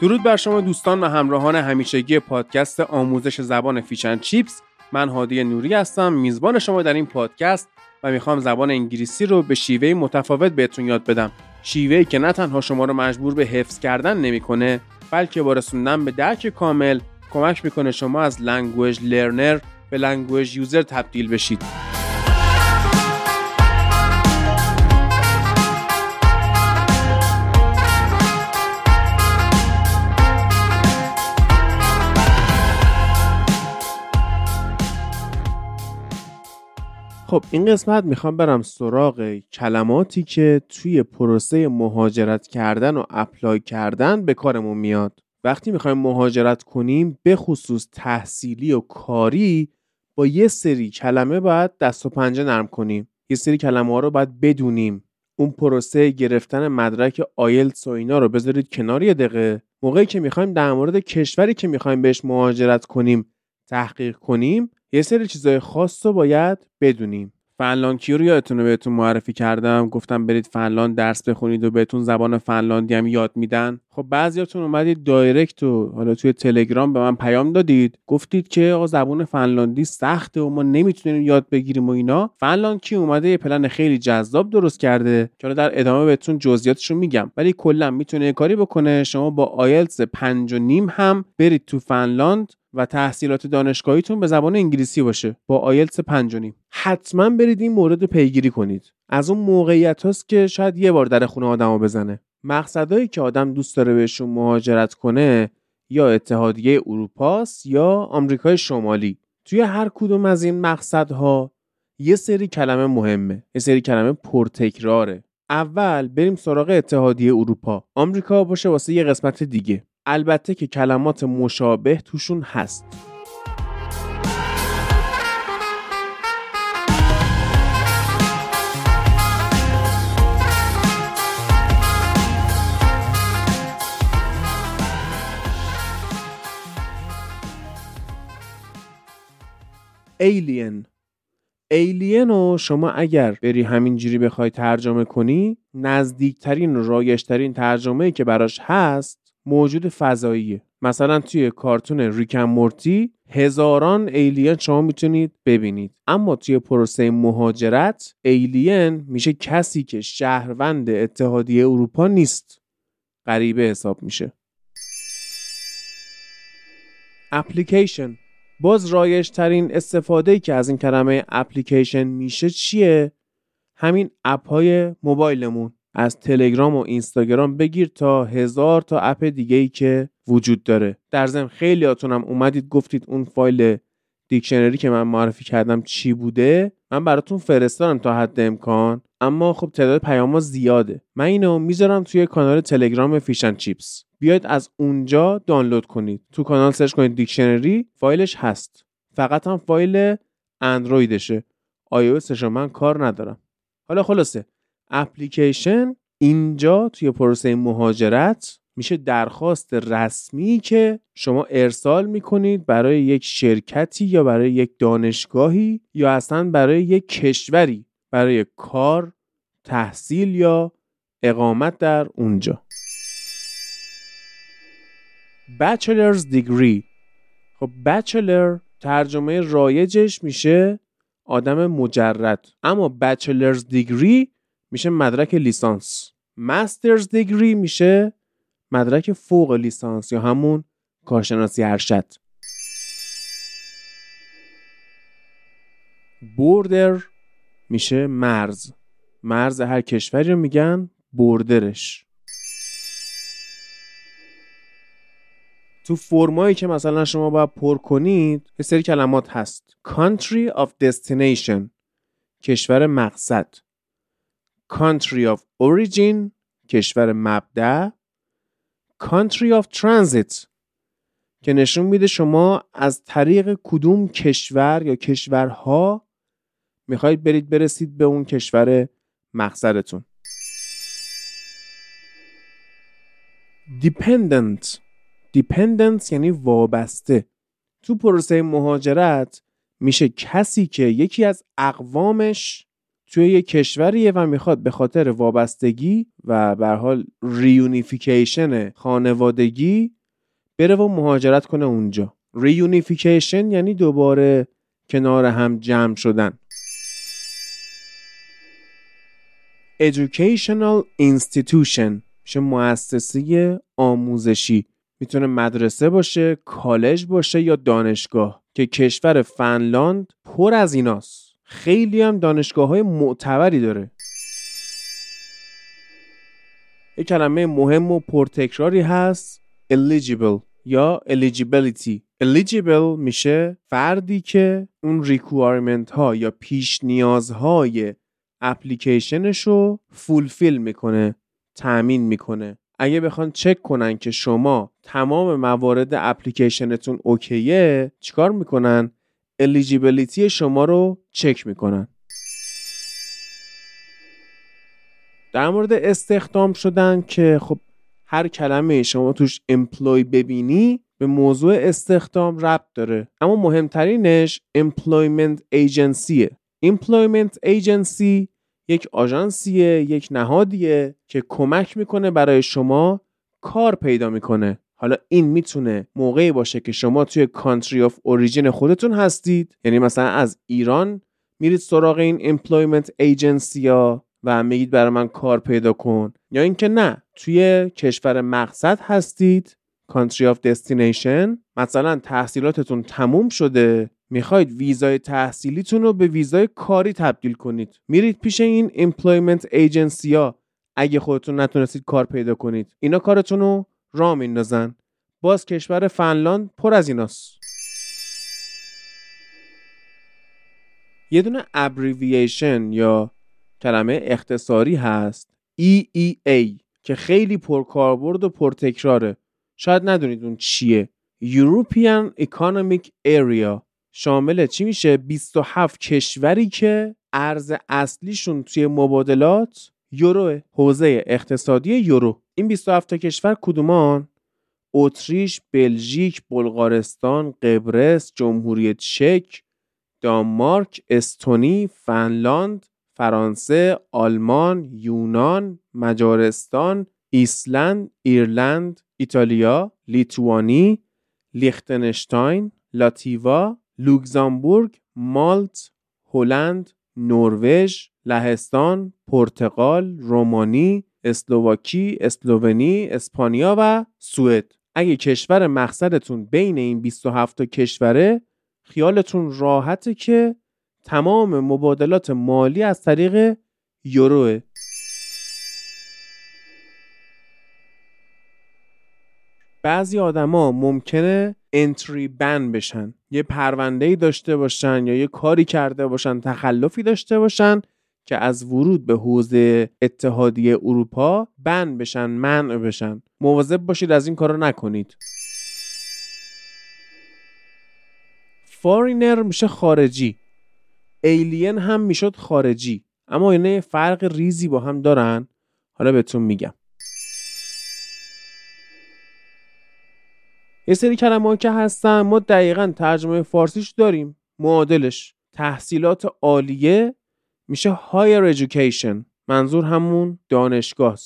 درود بر شما دوستان و همراهان همیشگی پادکست آموزش زبان Fish and Chips. من هادی نوری هستم میزبان شما در این پادکست و می‌خوام زبان انگلیسی رو به شیوه متفاوت بهتون یاد بدم. شیوه‌ی که نه تنها شما رو مجبور به حفظ کردن نمی‌کنه بلکه با رسوندن به درک کامل کمک می‌کنه شما از language learner به language user تبدیل بشید. خب این قسمت می‌خوام برم سراغ کلماتی که توی پروسه مهاجرت کردن و اپلای کردن به کارمون میاد. وقتی می‌خوایم مهاجرت کنیم به خصوص تحصیلی و کاری با یه سری کلمه باید دست و پنجه نرم کنیم. یه سری کلمه ها رو باید بدونیم. اون پروسه گرفتن مدرک آیلتس و اینا رو بذارید کنار یه دقیقه. موقعی که می‌خوایم در مورد کشوری که می‌خوایم بهش مهاجرت کنیم تحقیق کنیم یه سری چیزای خاص رو باید بدونیم. فنلاند کیو رو یادتونه بهتون معرفی کردم؟ گفتم برید فنلاند درس بخونید و بهتون زبان فنلاندی هم یاد میدن. خب بعضیاتون اومدید direct و حالا توی تلگرام به من پیام دادید. گفتید که آقا زبان فنلاندی سخته و ما نمی‌تونیم یاد بگیریم و اینا. فنلاند کی اومده؟ یه پلن خیلی جذاب درست کرده که در ادامه بهتون جزئیاتش رو میگم. ولی کلا می‌تونه کاری بکنه. شما با آیلتس پنج و نیم هم برید تو فنلاند. و تحصیلات دانشگاهیتون به زبان انگلیسی باشه. با آیلتس پنج و نیم حتما برید این مورد پیگیری کنید. از اون موقعیت هاست که شاید یه بار در خونه آدمو بزنه. مقصدهایی که آدم دوست داره بهشون مهاجرت کنه یا اتحادیه اروپاست یا آمریکای شمالی. توی هر کدوم از این مقصدها یه سری کلمه مهمه. یه سری کلمه پرتکراره. اول بریم سراغ اتحادیه اروپا. آمریکا باشه واسه یه قسمت دیگه. البته که کلمات مشابه توشون هست. Alien. Alien رو شما اگر بری همینجوری بخوای ترجمه کنی نزدیکترین و رایشترین ترجمه که براش هست موجود فضاییه. مثلا توی کارتون ریکن مورتی هزاران ایلین شما می‌تونید ببینید. اما توی پروسه مهاجرت ایلین میشه کسی که شهروند اتحادیه اروپا نیست. غریبه حساب میشه. اپلیکیشن. باز رایج ترین استفاده که از این کلمه اپلیکیشن میشه چیه؟ همین app های موبایلمون. از تلگرام و اینستاگرام بگیر تا هزار تا app دیگه ای که وجود داره. در ضمن خیلیاتونم اومدید گفتید اون فایل dictionary که من معرفی کردم چی بوده؟ من براتون فرستادم تا حد امکان اما خب تعداد پیام زیاده. من اینو می‌ذارم توی کانال تلگرام Fish and Chips. بیاید از اونجا دانلود کنید. تو کانال search کنید dictionary فایلش هست. فقط هم فایل اندرویدشه. iOSش من کار ندارم. حالا خلاصه. اپلیکیشن اینجا توی پروسه مهاجرت میشه درخواست رسمی که شما ارسال می‌کنید برای یک شرکتی یا برای یک دانشگاهی یا اصلا برای یک کشوری برای کار تحصیل یا اقامت در اونجا. Bachelor's Degree. خب Bachelor ترجمه رایجش میشه آدم مجرد. اما Bachelor's Degree میشه مدرک لیسانس. مسترز دیگری میشه مدرک فوق لیسانس یا همون کارشناسی ارشد. بوردر میشه مرز. مرز هر کشوری رو میگن بوردرش. تو فرمایی که مثلا شما باید پر کنید یه سری کلمات هست. Country of destination. کشور مقصد. Country of origin کشور مبدع country of transit که نشون میده شما از طریق کدوم کشور یا کشورها می‌خواید برید برسید به اون کشور مقصدتون dependent. Dependent یعنی وابسته. تو پروسه مهاجرت میشه کسی که یکی از اقوامش توی یه کشوریه و می‌خواد به خاطر وابستگی و به هر حال reunification خانوادگی بره و مهاجرت کنه اونجا. reunification یعنی دوباره کنار هم جمع شدن. Educational Institution میشه مؤسسه آموزشی. می‌تونه مدرسه باشه کالج باشه یا دانشگاه که کشور فنلاند پر از ایناست. خیلی هم دانشگاه های معتبری داره. یه کلمه مهم و پرتکراری هست eligible یا eligibility. Eligible میشه فردی که اون requirement ها یا پیش نیازهای اپلیکیشنش رو فولفیل می‌کنه تأمین می‌کنه. اگه بخوان چک کنن که شما تمام موارد اپلیکیشنتون اوکیه چیکار می‌کنن؟ الیجیبلیتی شما رو چک می‌کنن. در مورد استخدام شدن که خب هر کلمه شما توش امپلوی ببینی به موضوع استخدام ربط داره. اما مهمترینش employment ایجنسیه employment ایجنسی یک آژانسیه یک نهادیه که کمک می‌کنه برای شما کار پیدا می‌کنه. حالا این می‌تونه موقعی باشه که شما توی country of origin خودتون هستید. یعنی مثلا از ایران میرید سراغ این employment agency ها و میگید برای من کار پیدا کن. یا اینکه نه توی کشور مقصد هستید country of destination مثلا تحصیلاتتون تموم شده می‌خواید ویزای تحصیلیتون رو به ویزای کاری تبدیل کنید. میرید پیش این employment agency ها اگه خودتون نتونستید کار پیدا کنید. اینا کارتون رو را میندازن. باز کشور فنلاند پر از ایناست. یه دونه ابریویشن یا کلمه اختصاری هست EEA که خیلی پرکاربرد و پرتکراره. شاید ندونید اون چیه. European Economic Area. شامل چی میشه؟ 27 کشوری که ارز اصلیشون توی مبادلات یورو حوزه اقتصادی یورو. این 27 تا کشور کدومان؟ اتریش، بلژیک، بلغارستان، قبرس، جمهوری چک، دانمارک، استونی، فنلاند، فرانسه، آلمان، یونان، مجارستان، ایسلند، ایرلند، ایتالیا، لیتوانی، لیختنشتاین، لاتویا، لوکزامبورگ، مالت، هلند، نروژ، لهستان، پرتغال، رومانی، اسلوواکی، اسلوونی، اسپانیا و سوئد. اگه کشور مقصدتون بین این 27 تا کشوره خیالتون راحته که تمام مبادلات مالی از طریق یوروه بعضی آدما ممکنه انتری بن بشن یه پرونده داشته باشن یا یه کاری کرده باشن تخلفی داشته باشن که از ورود به حوزه اتحادیه اروپا بن بشن منع بشن. مواظب باشید از این کارو نکنید. فارینر میشه خارجی. ایلین هم می‌شد خارجی. اما اینا فرق ریزی با هم دارن. حالا بهتون میگم. یه سری کلمه که هستن ما دقیقا ترجمه فارسیش داریم. معادلش. تحصیلات عالیه میشه higher education. منظور همون دانشگاه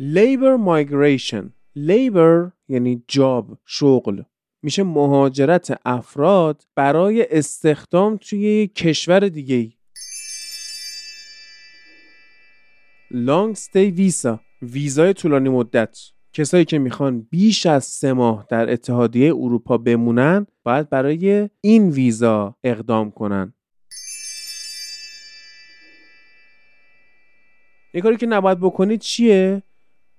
labor migration. Labor یعنی جاب شغل. میشه مهاجرت افراد برای استخدام توی کشور دیگه long stay visa. ویزای طولانی مدت. کسایی که می‌خوان بیش از سه ماه در اتحادیه اروپا بمونن باید برای این ویزا اقدام کنن. یه کاری که نباید بکنید چیه؟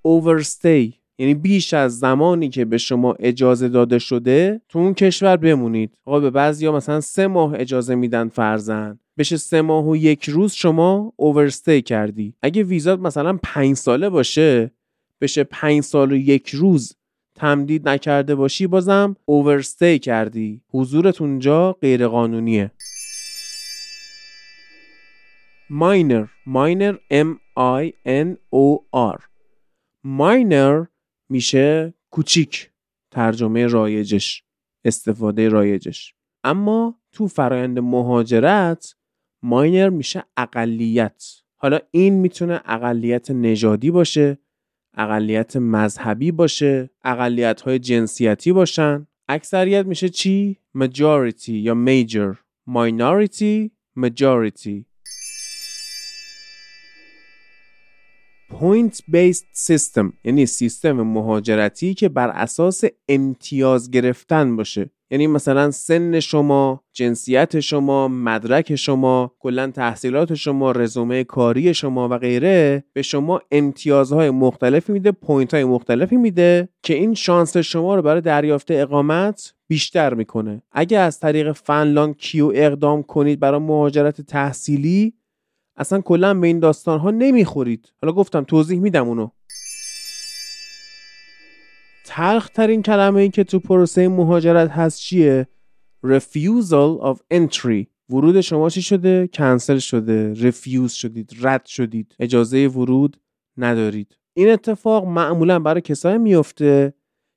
overstay. یعنی بیش از زمانی که به شما اجازه داده شده تو اون کشور بمونید. آقا به بعضی ها مثلا سه ماه اجازه میدن فرزن. بشه سه ماه و یک روز شما اوورستی کردی. اگه ویزات مثلا پنج ساله باشه بشه پنج سال و یک روز تمدید نکرده باشی بازم اوورستی کردی. حضورت اونجا غیر قانونیه ماینر ماینر M I N O R. ماینر میشه کوچیک. ترجمه رایجش. استفاده رایجش. اما تو فرایند مهاجرت ماینر میشه اقلیت. حالا این می‌تونه اقلیت نژادی باشه. اقلیت مذهبی باشه اقلیت های جنسیتی باشن. اکثریت میشه چی؟ majority یا major. Minority majority. Point based system یعنی سیستم مهاجرتی که بر اساس امتیاز گرفتن باشه یعنی مثلا سن شما، جنسیت شما، مدرک شما، کلا تحصیلات شما، رزومه کاری شما و غیره به شما امتیازهای مختلفی میده، point های مختلفی میده که این شانس شما رو برای دریافت اقامت بیشتر می‌کنه. اگه از طریق فنلاند کیو اقدام کنید برای مهاجرت تحصیلی اصلا کلا به این داستان ها نمی‌خورید. حالا گفتم توضیح میدم اونو. تلخ ترین کلمه ای که تو پروسه مهاجرت هست چیه؟ refusal of entry ورود شما چی شده؟ کنسل شده رفیوز شدید رد شدید اجازه ورود ندارید این اتفاق معمولا برای کسایی میفته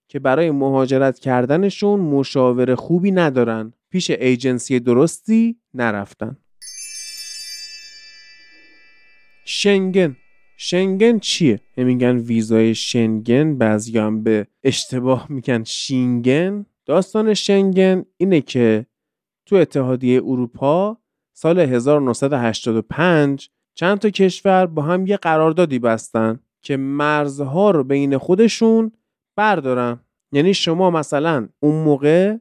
که برای مهاجرت کردنشون مشاور خوبی ندارن پیش ایجنسی درستی نرفتن شنگن. شنگن چیه؟ میگن ویزای شنگن بعضی هم به اشتباه میگن شینگن. داستان شنگن اینه که تو اتحادیه اروپا سال 1985 چند تا کشور با هم یه قراردادی بستن که مرزها رو بین خودشون بردارن. یعنی شما مثلا اون موقع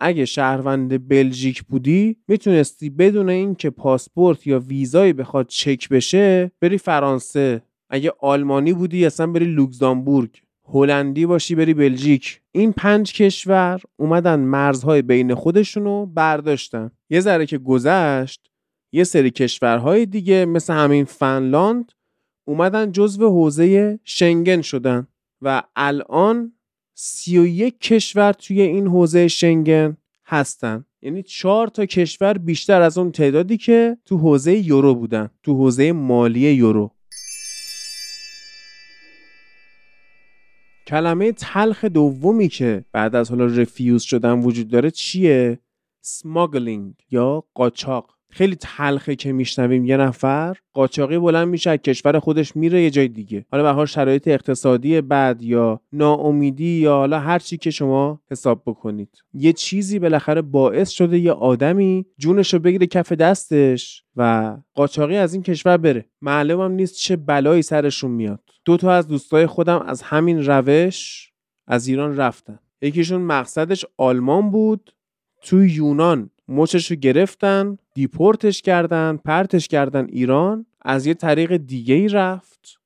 اگه شهروند بلژیک بودی می‌تونستی بدون اینکه پاسپورت یا ویزایی بخواد چک بشه بری فرانسه. اگه آلمانی بودی اصلا بری لوکزامبورگ. هلندی باشی بری بلژیک. این پنج کشور اومدن مرزهای بین خودشونو برداشتن. یه ذره که گذشت یه سری کشورهای دیگه مثل همین فنلاند اومدن جزو حوزه شنگن شدن و الان 31 کشور توی این حوزه شنگن هستن. یعنی چهار تا کشور بیشتر از اون تعدادی که تو حوزه یورو بودن تو حوزه مالی یورو. کلمه تلخ دومی که بعد از حالا رفیوز شدن وجود داره چیه؟ سماگلینگ یا قاچاق. خیلی تلخه که میشنویم. یه نفر قاچاقی بلند میشه از کشور خودش میره یه جای دیگه. حالا به شرایط اقتصادی بد یا ناامیدی یا حالا هر چی که شما حساب بکنید. یه چیزی بالاخره باعث شده یه آدمی جونش رو بگیره کف دستش و قاچاقی از این کشور بره. معلومم نیست چه بلایی سرشون میاد. دو تا از دوستای خودم از همین روش از ایران رفتن. یکیشون مقصدش آلمان بود. تو یونان مچش رو گرفتن. دیپورتش کردن پرتش کردن ایران از یه طریق دیگه ای رفت.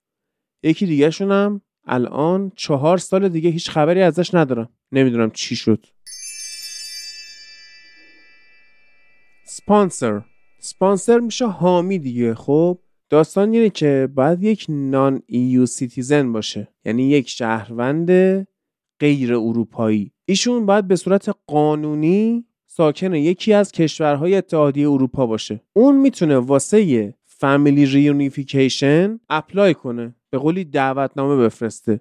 یکی دیگه شونم الان چهار سال دیگه هیچ خبری ازش ندارم. نمی‌دونم چی شد. Sponsor sponsor میشه حامی دیگه. خب داستان اینه که باید یک non EU citizen باشه. یعنی یک شهروند غیر اروپایی. ایشون باید به صورت قانونی ساکن یکی از کشورهای اتحادیه اروپا باشه. اون می‌تونه واسه family reunification apply کنه. به قولی دعوتنامه بفرسته.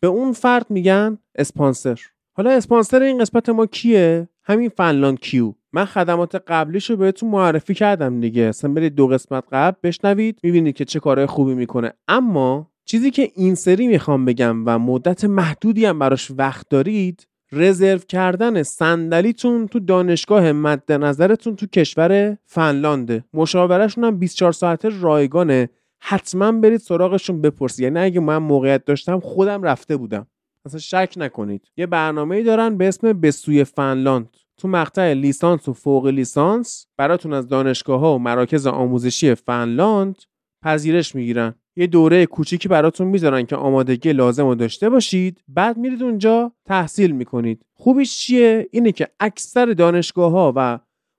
به اون فرد میگن اسپانسر حالا اسپانسر این قسمت ما کیه؟ همین فنلاند کیو. من خدمات قبلیش رو بهتون معرفی کردم دیگه. اصلا برید دو قسمت قبل بشنوید می‌بینید که چه کارهای خوبی می‌کنه. اما چیزی که این سری می‌خوام بگم و مدت محدودی هم براش وقت دارید رزرو کردن صندلیتون تو دانشگاه مد نظرتون تو کشور فنلانده مشاورهشون هم 24 ساعته رایگانه. حتما برید سراغشون بپرسید. یعنی اگه من موقعیت داشتم خودم رفته بودم. اصلا شک نکنید. یه برنامه دارن به اسم به سوی فنلاند. تو مقطع لیسانس و فوق لیسانس براتون از دانشگاه ها و مراکز آموزشی فنلاند پذیرش می‌گیرن. یه دوره کوچیکی براتون می‌ذارن که آمادگی لازم رو داشته باشید. بعد میرید اونجا تحصیل می‌کنید. خوبیش چیه؟ اینه که اکثر دانشگاه ها و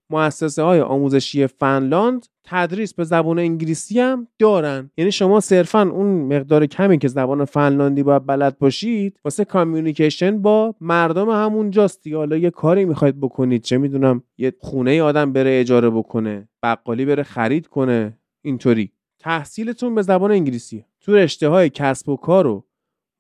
مؤسسه های آموزشی فنلاند تدریس به زبان انگلیسی هم دارن. یعنی شما صرفا اون مقدار کمی که زبان فنلاندی باید بلد باشید واسه کامیونیکیشن با مردم همونجاست دیگه. حالا یه کاری می‌خواید بکنید چه می‌دونم یه خونه آدم بره اجاره بکنه بقالی بره خرید کنه اینطوری. تحصیلتون به زبان انگلیسی تو رشته های کسب و کار و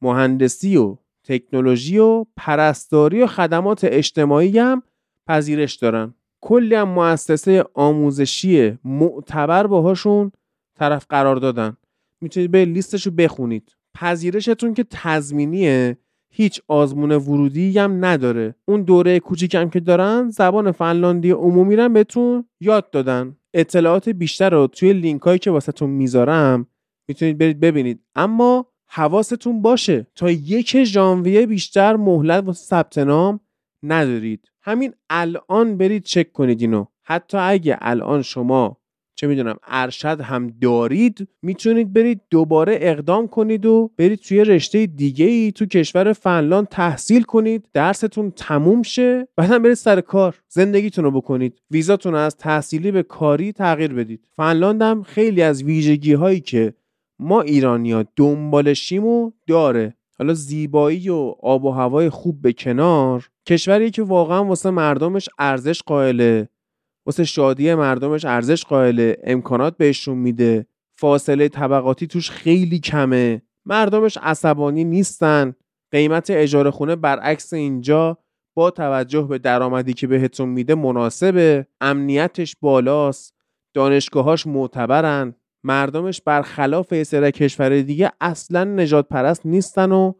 مهندسی و تکنولوژی و پرستاری و خدمات اجتماعی هم پذیرش دارن. کلی هم مؤسسه آموزشی معتبر باهاشون طرف قرار دادن. می‌تونید به لیستشو بخونید. پذیرشتون که تضمینیه هیچ آزمون ورودی هم نداره. اون دوره کوچیکم که دارن زبان فنلاندی عمومی رو بهتون یاد دادن. اطلاعات بیشتر رو توی لینک هایی که واسهتون می‌ذارم می‌تونید برید ببینید. اما حواستون باشه تا یک ژانویه بیشتر مهلت واسه ثبت نام ندارید. همین الان برید چک کنید اینو. حتی اگه الان شما چه می‌دونم ارشد هم دارید می‌تونید برید دوباره اقدام کنید و برید توی رشته دیگه ای تو کشور فنلاند تحصیل کنید. درستون تموم شه بعدم برید سر کار. زندگیتون رو بکنید. ویزاتون از تحصیلی به کاری تغییر بدید. فنلاند هم خیلی از ویژگی هایی که ما ایرانیا دنبالشیم و داره. حالا زیبایی و آب و هوای خوب به کنار کشوری که واقعا واسه مردمش ارزش قائله. واسه شادی مردمش ارزش قائله امکانات بهشون میده. فاصله طبقاتی توش خیلی کمه. مردمش عصبانی نیستن. قیمت اجاره خونه برعکس اینجا. با توجه به درآمدی که بهتون میده مناسبه. امنیتش بالاست. دانشگاهاش معتبرن. مردمش برخلاف سر کشور دیگه اصلا نجات پرست نیستن و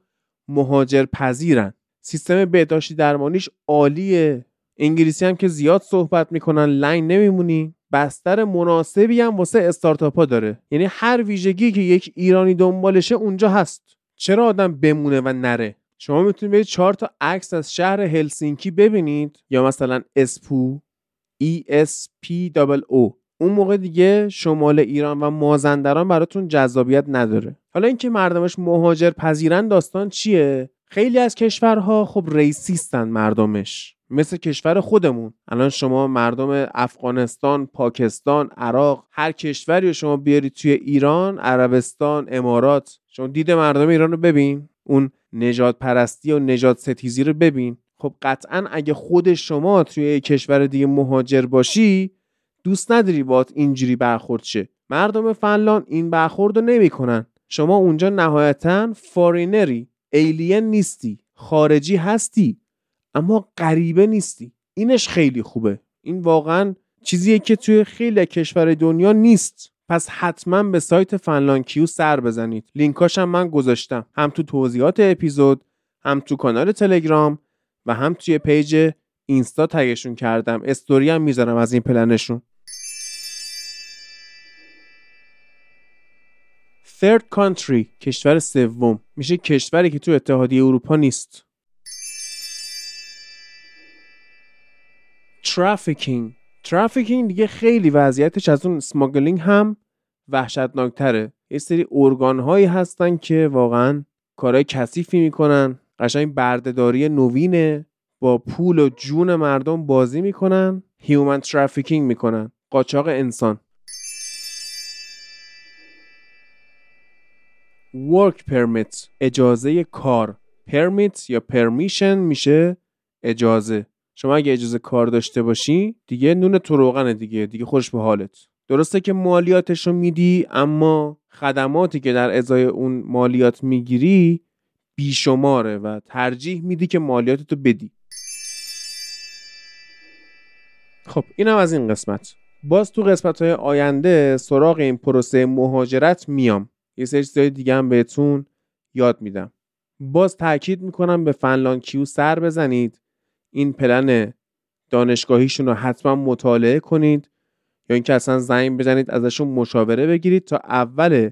مهاجر پذیرن سیستم بهداشتی درمانیش عالیه. انگلیسی هم که زیاد صحبت می‌کنن لنگ نمیمونی. بستر مناسبی هم واسه استارتاپ ها داره. یعنی هر ویژگی که یک ایرانی دنبالشه اونجا هست. چرا آدم بمونه و نره؟ شما می‌تونید برید چهار تا عکس از شهر هلسینکی ببینید. یا مثلا اسپو E S P O اون موقع دیگه شمال ایران و مازندران براتون جذابیت نداره. حالا اینکه مردمش مهاجر پذیرن داستان چیه؟ خیلی از کشورها خب ریسیستن مردمش. مثل کشور خودمون. الان شما مردم افغانستان پاکستان عراق هر کشوری رو شما بیارید توی ایران عربستان امارات شما دید مردم ایران رو ببین. اون نژاد پرستی و نژاد ستیزی رو ببین. خب قطعا اگه خود شما توی کشور دیگه مهاجر باشی دوست نداری باید اینجوری برخورد شه. مردم فنلاند این برخورد رو نمی‌کنن. شما اونجا نهایتا foreigner ی alien نیستی. خارجی هستی. اما غریبه نیستی. اینش خیلی خوبه. این واقعا چیزیه که توی خیلی کشور دنیا نیست. پس حتما به سایت فنلاند کیو سر بزنید. لینکاش هم من گذاشتم. هم تو توضیحات اپیزود هم تو کانال تلگرام و هم توی پیج اینستا tag شون کردم. استوری هم می‌ذارم از این پلنشون. Third country کشور سوم. میشه کشوری که تو اتحادیه اروپا نیست. Trafficking trafficking دیگه خیلی وضعیتش از اون smuggling هم وحشتناکتره. یه سری ارگان هایی هستن که واقعا کارهای کثیفی می‌کنن. قشنگ بردهداری نوینه با پول و جون مردم بازی می‌کنن human trafficking می‌کنن. قاچاق انسان. Work permit اجازه کار. Permit یا permission میشه اجازه. شما اگه اجازه کار داشته باشی دیگه نون تو روغنه دیگه دیگه خوش به حالت. درسته که مالیاتش میدی اما خدماتی که در ازای اون مالیات می‌گیری بیشماره و ترجیح میدی که مالیاتتو بدی. خب اینم از این قسمت. باز تو قسمت های آینده سراغ این پروسه مهاجرت میام. یه سری چیزای دیگه هم بهتون یاد میدم. باز تاکید می‌کنم به فنلان کیو سر بزنید. این پلن دانشگاهیشون رو حتما مطالعه کنید یا اینکه اصلا زنگ بزنید ازشون مشاوره بگیرید تا اول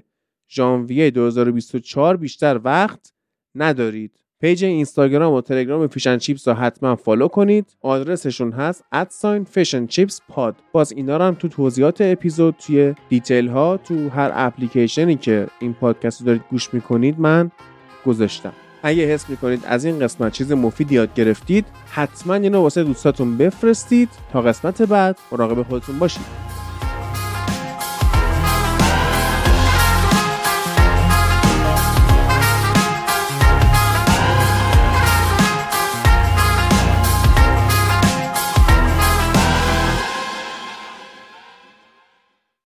ژانویه 2024 بیشتر وقت ندارید. پیج اینستاگرام و تلگرام Fish and Chips رو حتما follow کنید. آدرسشون هست at sign Fish and Chips Pod باز اینا رو هم تو توضیحات اپیزود توی detail ها تو هر اپلیکیشنی که این پادکست رو دارید گوش می‌کنید من گذاشتم. اگه حس می‌کنید از این قسمت چیز مفید یاد گرفتید حتما اینو واسه دوستاتون بفرستید. تا قسمت بعد مراقب خودتون باشید.